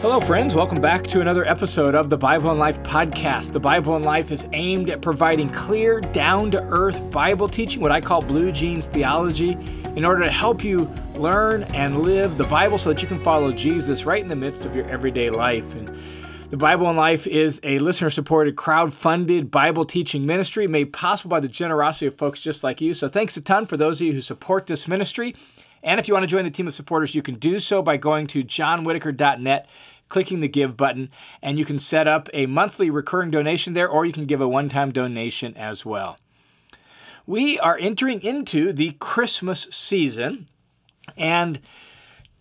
Hello, friends. Welcome back to another episode of the Bible and Life podcast. The Bible and Life is aimed at providing clear, down to earth Bible teaching, what I call blue jeans theology, in order to help you learn and live the Bible so that you can follow Jesus right in the midst of your everyday life. And the Bible and Life is a listener supported, crowd funded Bible teaching ministry made possible by the generosity of folks just like you. So thanks a ton for those of you who support this ministry. And if you want to join the team of supporters, you can do so by going to johnwhittaker.net, clicking the give button, and you can set up a monthly recurring donation there, or you can give a one time donation as well. We are entering into the Christmas season, and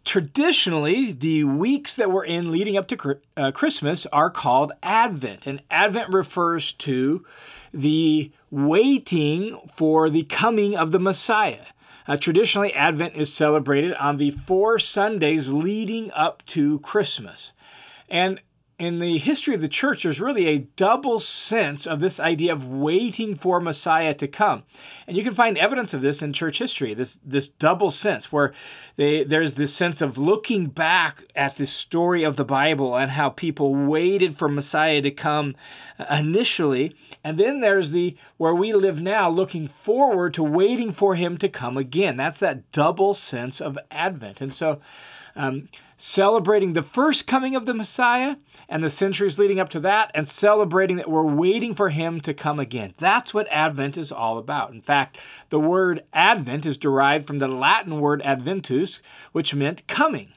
traditionally, the weeks that we're in leading up to uh, Christmas are called Advent. And Advent refers to the waiting for the coming of the Messiah. Uh, traditionally, Advent is celebrated on the four Sundays leading up to Christmas. And in the history of the church, there's really a double sense of this idea of waiting for Messiah to come. And you can find evidence of this in church history, this, this double sense, where they, there's this sense of looking back at the story of the Bible and how people waited for Messiah to come initially. And then there's the where we live now, looking forward to waiting for him to come again. That's that double sense of Advent. And so, um, celebrating the first coming of the Messiah and the centuries leading up to that, and celebrating that we're waiting for him to come again. That's what Advent is all about. In fact, the word Advent is derived from the Latin word adventus, which meant coming.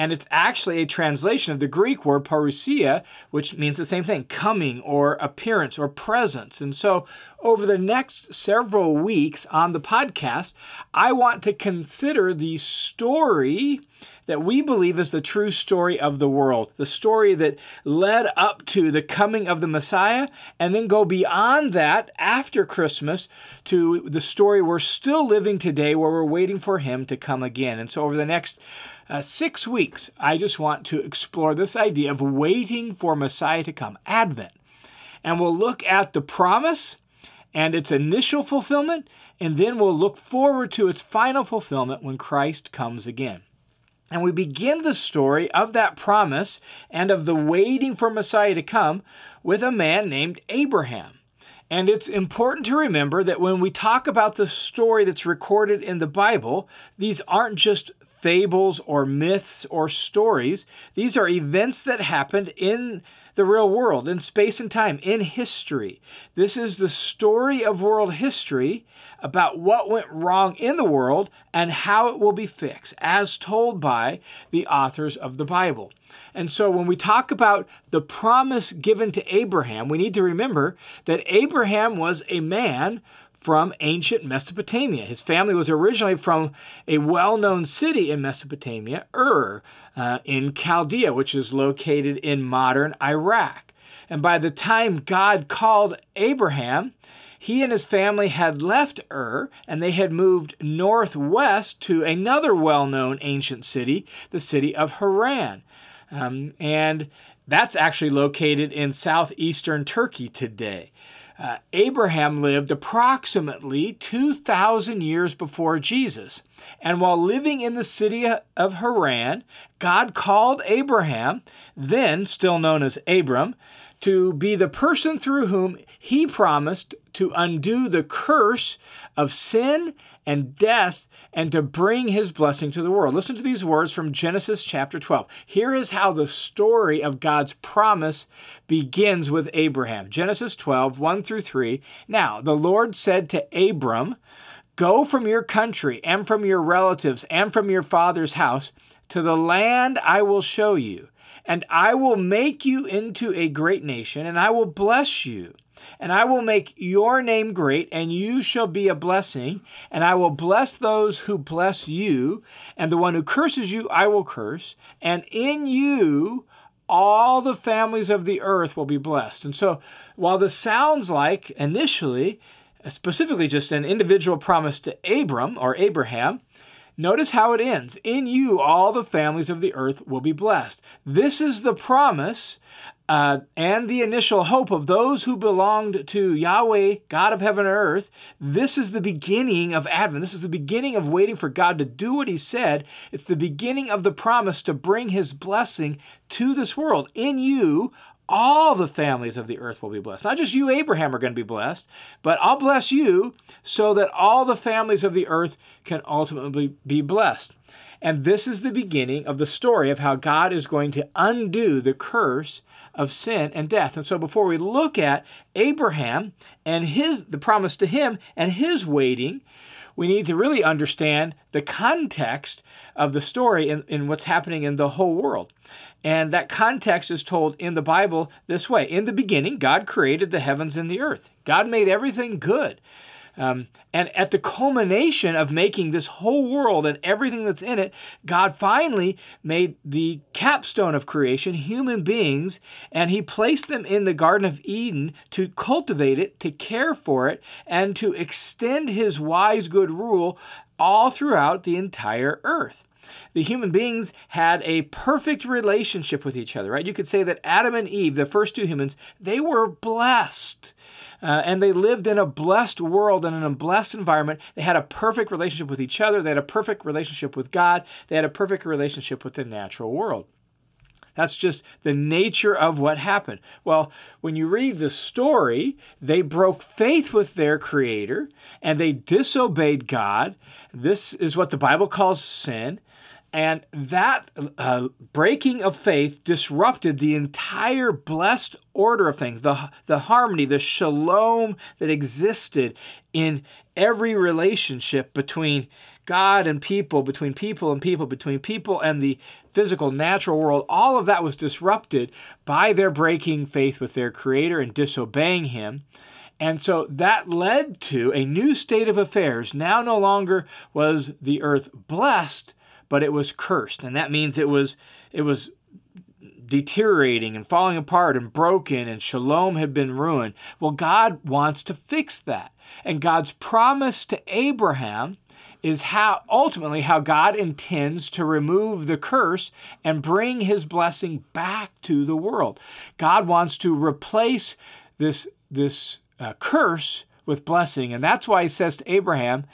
And it's actually a translation of the Greek word parousia, which means the same thing coming or appearance or presence. And so, over the next several weeks on the podcast, I want to consider the story that we believe is the true story of the world, the story that led up to the coming of the Messiah, and then go beyond that after Christmas to the story we're still living today where we're waiting for Him to come again. And so, over the next uh, six weeks, I just want to explore this idea of waiting for Messiah to come, Advent. And we'll look at the promise and its initial fulfillment, and then we'll look forward to its final fulfillment when Christ comes again. And we begin the story of that promise and of the waiting for Messiah to come with a man named Abraham. And it's important to remember that when we talk about the story that's recorded in the Bible, these aren't just fables or myths or stories. These are events that happened in the real world, in space and time, in history. This is the story of world history about what went wrong in the world and how it will be fixed, as told by the authors of the Bible. And so when we talk about the promise given to Abraham, we need to remember that Abraham was a man from ancient Mesopotamia. His family was originally from a well known city in Mesopotamia, Ur, uh, in Chaldea, which is located in modern Iraq. And by the time God called Abraham, he and his family had left Ur and they had moved northwest to another well known ancient city, the city of Haran. Um, and that's actually located in southeastern Turkey today. Uh, Abraham lived approximately 2,000 years before Jesus. And while living in the city of Haran, God called Abraham, then still known as Abram, to be the person through whom he promised to undo the curse of sin and death and to bring his blessing to the world. Listen to these words from Genesis chapter 12. Here is how the story of God's promise begins with Abraham. Genesis 12, 1 through 3. Now, the Lord said to Abram, Go from your country and from your relatives and from your father's house to the land I will show you, and I will make you into a great nation, and I will bless you and I will make your name great, and you shall be a blessing. And I will bless those who bless you, and the one who curses you, I will curse. And in you, all the families of the earth will be blessed. And so, while this sounds like initially, specifically just an individual promise to Abram or Abraham, Notice how it ends. In you, all the families of the earth will be blessed. This is the promise uh, and the initial hope of those who belonged to Yahweh, God of heaven and earth. This is the beginning of Advent. This is the beginning of waiting for God to do what He said. It's the beginning of the promise to bring His blessing to this world. In you, all the families of the earth will be blessed. Not just you, Abraham, are going to be blessed, but I'll bless you so that all the families of the earth can ultimately be blessed. And this is the beginning of the story of how God is going to undo the curse of sin and death. And so before we look at Abraham and his the promise to him and his waiting, we need to really understand the context of the story and, and what's happening in the whole world. And that context is told in the Bible this way In the beginning, God created the heavens and the earth. God made everything good. Um, and at the culmination of making this whole world and everything that's in it, God finally made the capstone of creation, human beings, and He placed them in the Garden of Eden to cultivate it, to care for it, and to extend His wise, good rule all throughout the entire earth the human beings had a perfect relationship with each other, right? You could say that Adam and Eve, the first two humans, they were blessed. Uh, and they lived in a blessed world and in a blessed environment. They had a perfect relationship with each other. They had a perfect relationship with God. They had a perfect relationship with the natural world. That's just the nature of what happened. Well, when you read the story, they broke faith with their Creator and they disobeyed God. This is what the Bible calls sin. And that uh, breaking of faith disrupted the entire blessed order of things, the, the harmony, the shalom that existed in every relationship between God and people, between people and people, between people and the physical, natural world. All of that was disrupted by their breaking faith with their Creator and disobeying Him. And so that led to a new state of affairs. Now, no longer was the earth blessed but it was cursed, and that means it was it was deteriorating and falling apart and broken, and shalom had been ruined. Well, God wants to fix that. And God's promise to Abraham is how ultimately how God intends to remove the curse and bring his blessing back to the world. God wants to replace this this uh, curse with blessing, and that's why he says to Abraham,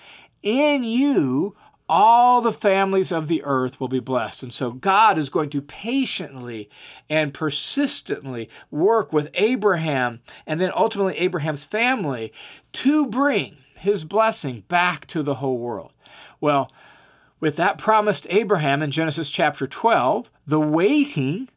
"In you all the families of the earth will be blessed. And so God is going to patiently and persistently work with Abraham and then ultimately Abraham's family to bring his blessing back to the whole world. Well, with that promise to Abraham in Genesis chapter 12, the waiting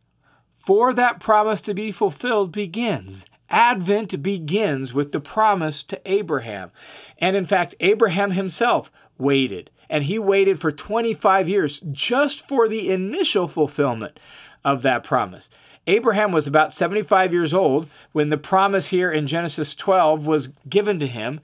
for that promise to be fulfilled begins. Advent begins with the promise to Abraham. And in fact, Abraham himself waited and he waited for 25 years just for the initial fulfillment of that promise. Abraham was about 75 years old when the promise here in Genesis 12 was given to him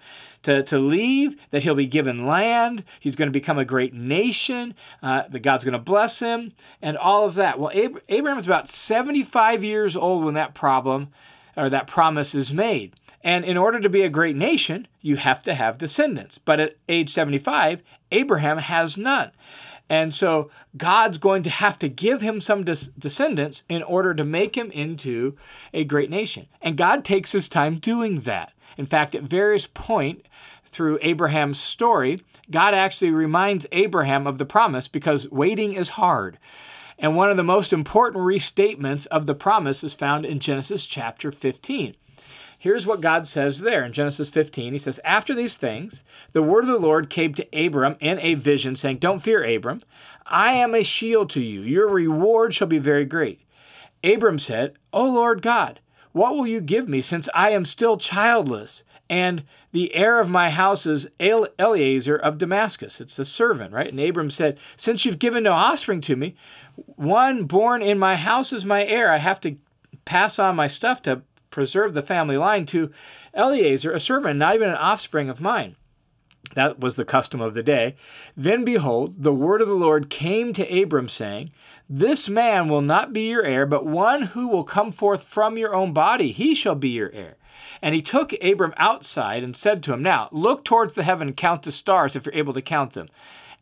to, to leave, that he'll be given land, he's going to become a great nation, uh, that God's going to bless him, and all of that. Well, Ab- Abraham is about 75 years old when that problem or that promise is made. And in order to be a great nation, you have to have descendants. But at age 75, Abraham has none. And so God's going to have to give him some des- descendants in order to make him into a great nation. And God takes his time doing that. In fact, at various point through Abraham's story, God actually reminds Abraham of the promise because waiting is hard. And one of the most important restatements of the promise is found in Genesis chapter 15. Here's what God says there in Genesis 15. He says, After these things, the word of the Lord came to Abram in a vision, saying, Don't fear, Abram. I am a shield to you. Your reward shall be very great. Abram said, O Lord God, what will you give me since I am still childless? And the heir of my house is Eliezer of Damascus. It's the servant, right? And Abram said, Since you've given no offspring to me, one born in my house is my heir. I have to pass on my stuff to preserve the family line to Eliezer, a servant, not even an offspring of mine. That was the custom of the day. Then behold, the word of the Lord came to Abram, saying, This man will not be your heir, but one who will come forth from your own body, he shall be your heir. And he took Abram outside and said to him, Now look towards the heaven and count the stars if you're able to count them.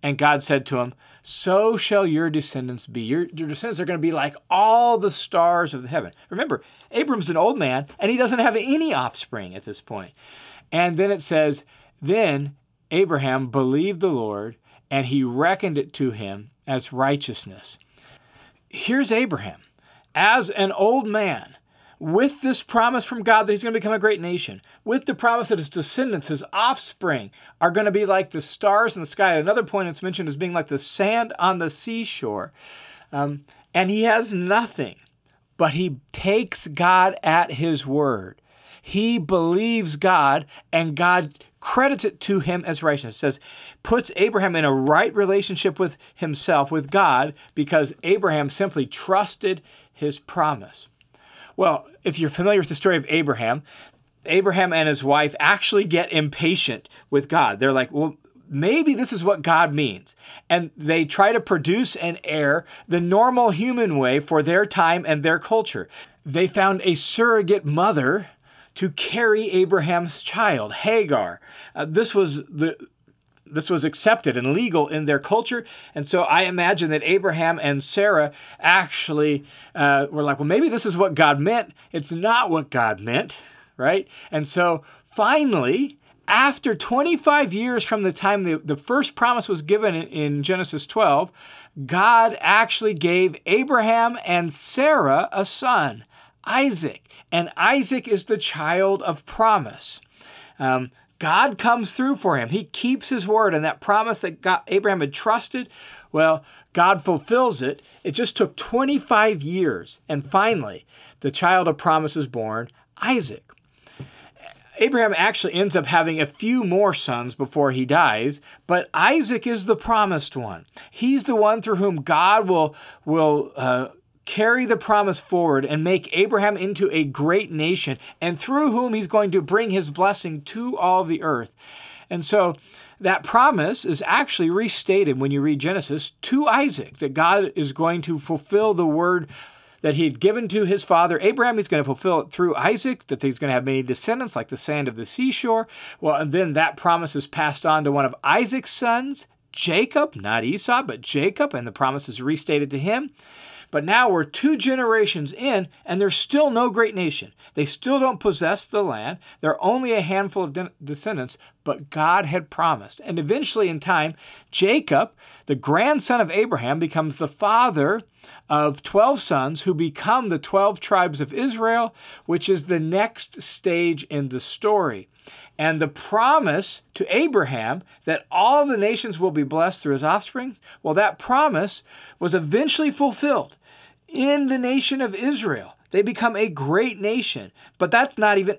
And God said to him, So shall your descendants be. Your, your descendants are going to be like all the stars of the heaven. Remember, Abram's an old man and he doesn't have any offspring at this point. And then it says, Then Abraham believed the Lord and he reckoned it to him as righteousness. Here's Abraham as an old man with this promise from God that he's going to become a great nation, with the promise that his descendants, his offspring, are going to be like the stars in the sky. At Another point it's mentioned as being like the sand on the seashore. Um, and he has nothing, but he takes God at his word. He believes God, and God credits it to him as righteousness. It says, puts Abraham in a right relationship with himself, with God, because Abraham simply trusted his promise. Well, if you're familiar with the story of Abraham, Abraham and his wife actually get impatient with God. They're like, well, maybe this is what God means. And they try to produce an heir the normal human way for their time and their culture. They found a surrogate mother to carry Abraham's child, Hagar. Uh, this was the this was accepted and legal in their culture. And so I imagine that Abraham and Sarah actually uh, were like, well, maybe this is what God meant. It's not what God meant, right? And so finally, after 25 years from the time the, the first promise was given in, in Genesis 12, God actually gave Abraham and Sarah a son, Isaac. And Isaac is the child of promise. Um, God comes through for him. He keeps his word, and that promise that God, Abraham had trusted, well, God fulfills it. It just took 25 years, and finally, the child of promise is born, Isaac. Abraham actually ends up having a few more sons before he dies, but Isaac is the promised one. He's the one through whom God will will uh, carry the promise forward and make Abraham into a great nation, and through whom he's going to bring his blessing to all the earth. And so that promise is actually restated when you read Genesis to Isaac, that God is going to fulfill the word that he had given to his father Abraham. He's going to fulfill it through Isaac, that he's going to have many descendants like the sand of the seashore. Well, and then that promise is passed on to one of Isaac's sons, Jacob, not Esau, but Jacob, and the promise is restated to him. But now we're two generations in, and there's still no great nation. They still don't possess the land. They're only a handful of de- descendants, but God had promised. And eventually, in time, Jacob, the grandson of Abraham, becomes the father of 12 sons who become the 12 tribes of Israel, which is the next stage in the story. And the promise to Abraham that all the nations will be blessed through his offspring, well, that promise was eventually fulfilled in the nation of Israel. They become a great nation. But that's not even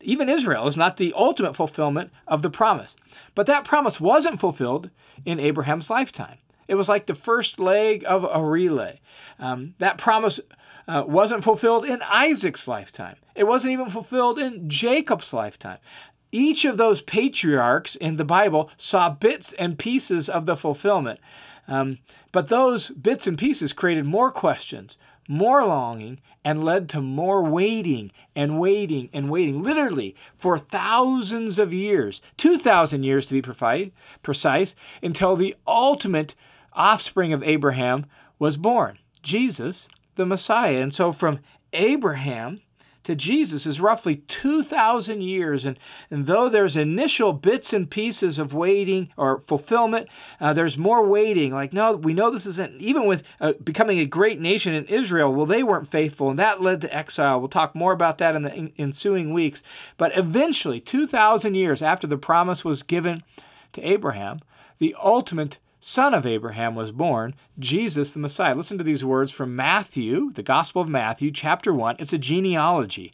even Israel is not the ultimate fulfillment of the promise. But that promise wasn't fulfilled in Abraham's lifetime. It was like the first leg of a relay. Um, that promise uh, wasn't fulfilled in Isaac's lifetime. It wasn't even fulfilled in Jacob's lifetime. Each of those patriarchs in the Bible saw bits and pieces of the fulfillment. Um, but those bits and pieces created more questions, more longing, and led to more waiting and waiting and waiting, literally for thousands of years, 2,000 years to be precise, until the ultimate offspring of Abraham was born Jesus, the Messiah. And so from Abraham to Jesus is roughly 2,000 years. And, and though there's initial bits and pieces of waiting or fulfillment, uh, there's more waiting. Like, no, we know this isn't, even with uh, becoming a great nation in Israel, well, they weren't faithful, and that led to exile. We'll talk more about that in the ensuing weeks. But eventually, 2,000 years after the promise was given to Abraham, the ultimate son of Abraham, was born, Jesus the Messiah. Listen to these words from Matthew, the Gospel of Matthew, chapter 1. It's a genealogy.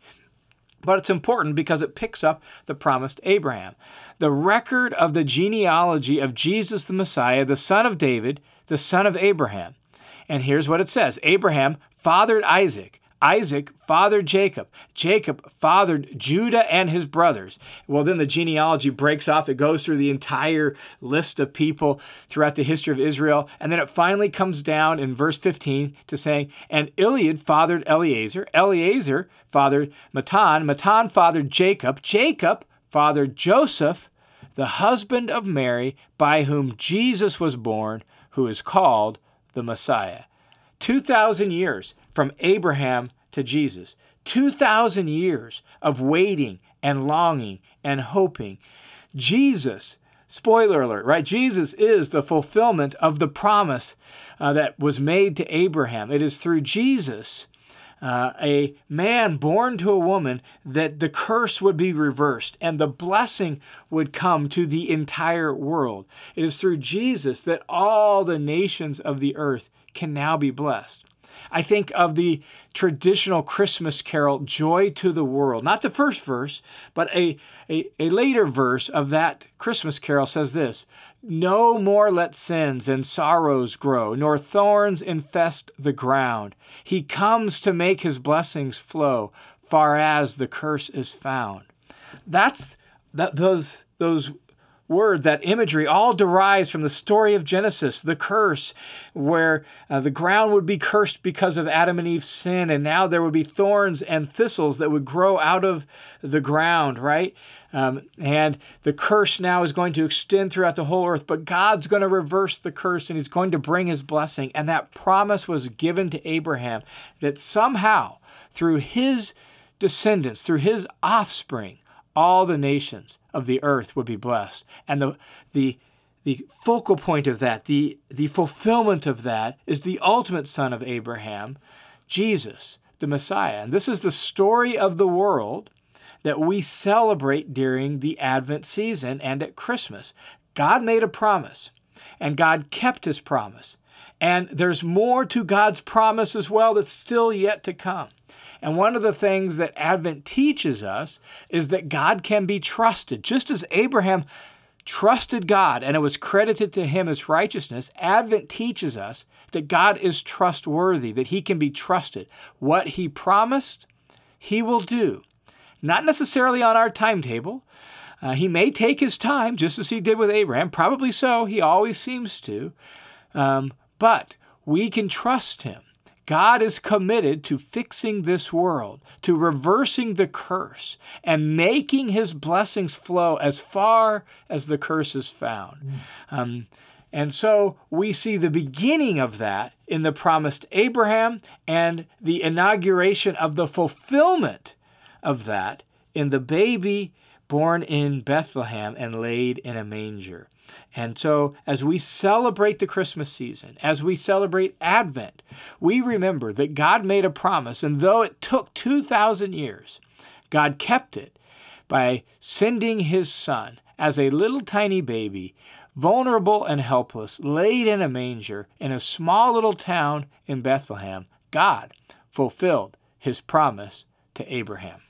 But it's important because it picks up the promised Abraham. The record of the genealogy of Jesus the Messiah, the son of David, the son of Abraham. And here's what it says Abraham fathered Isaac. Isaac fathered Jacob. Jacob fathered Judah and his brothers. Well, then the genealogy breaks off. It goes through the entire list of people throughout the history of Israel. And then it finally comes down in verse 15 to saying, And Eliud fathered Eleazar. Eleazar fathered Matan. Matan fathered Jacob. Jacob fathered Joseph, the husband of Mary, by whom Jesus was born, who is called the Messiah. 2,000 years from Abraham to Jesus. 2,000 years of waiting and longing and hoping. Jesus, spoiler alert, right? Jesus is the fulfillment of the promise uh, that was made to Abraham. It is through Jesus uh, a man born to a woman, that the curse would be reversed and the blessing would come to the entire world. It is through Jesus that all the nations of the earth can now be blessed. I think of the traditional Christmas carol, Joy to the World. Not the first verse, but a, a, a, later verse of that Christmas carol says this no more let sins and sorrows grow, nor thorns infest the ground. He comes to make his blessings flow, far as the curse is found. That's that those those words, that imagery, all derives from the story of Genesis, the curse, where uh, the ground would be cursed because of Adam and Eve's sin, and now there would be thorns and thistles that would grow out of the ground, right? Um, and the curse now is going to extend throughout the whole earth, but God's going to reverse the curse and He's going to bring His blessing. And that promise was given to Abraham that somehow, through his descendants, through his offspring, all the nations of the earth would be blessed. And the, the, the focal point of that, the, the fulfillment of that, is the ultimate son of Abraham, Jesus, the Messiah. And this is the story of the world that we celebrate during the Advent season and at Christmas. God made a promise, and God kept his promise. And there's more to God's promise as well that's still yet to come. And one of the things that Advent teaches us is that God can be trusted. Just as Abraham trusted God and it was credited to him as righteousness, Advent teaches us that God is trustworthy, that he can be trusted. What he promised, he will do. Not necessarily on our timetable. Uh, he may take his time, just as he did with Abraham. Probably so. He always seems to. Um, but we can trust him. God is committed to fixing this world, to reversing the curse, and making his blessings flow as far as the curse is found. Mm. Um, and so we see the beginning of that in the promised Abraham and the inauguration of the fulfillment of that in the baby born in Bethlehem and laid in a manger. And so, as we celebrate the Christmas season, as we celebrate Advent, we remember that God made a promise, and though it took 2,000 years, God kept it by sending His Son as a little tiny baby, vulnerable and helpless, laid in a manger in a small little town in Bethlehem. God fulfilled His promise to Abraham.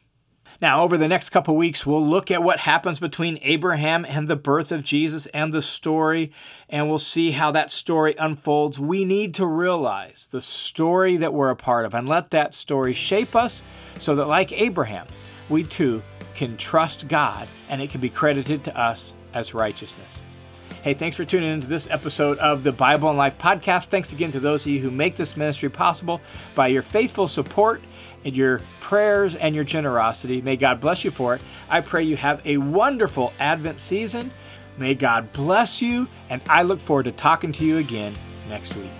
Now, over the next couple weeks, we'll look at what happens between Abraham and the birth of Jesus and the story, and we'll see how that story unfolds. We need to realize the story that we're a part of and let that story shape us so that, like Abraham, we too can trust God and it can be credited to us as righteousness. Hey, thanks for tuning into this episode of the Bible and Life podcast. Thanks again to those of you who make this ministry possible by your faithful support and your prayers and your generosity. May God bless you for it. I pray you have a wonderful Advent season. May God bless you, and I look forward to talking to you again next week.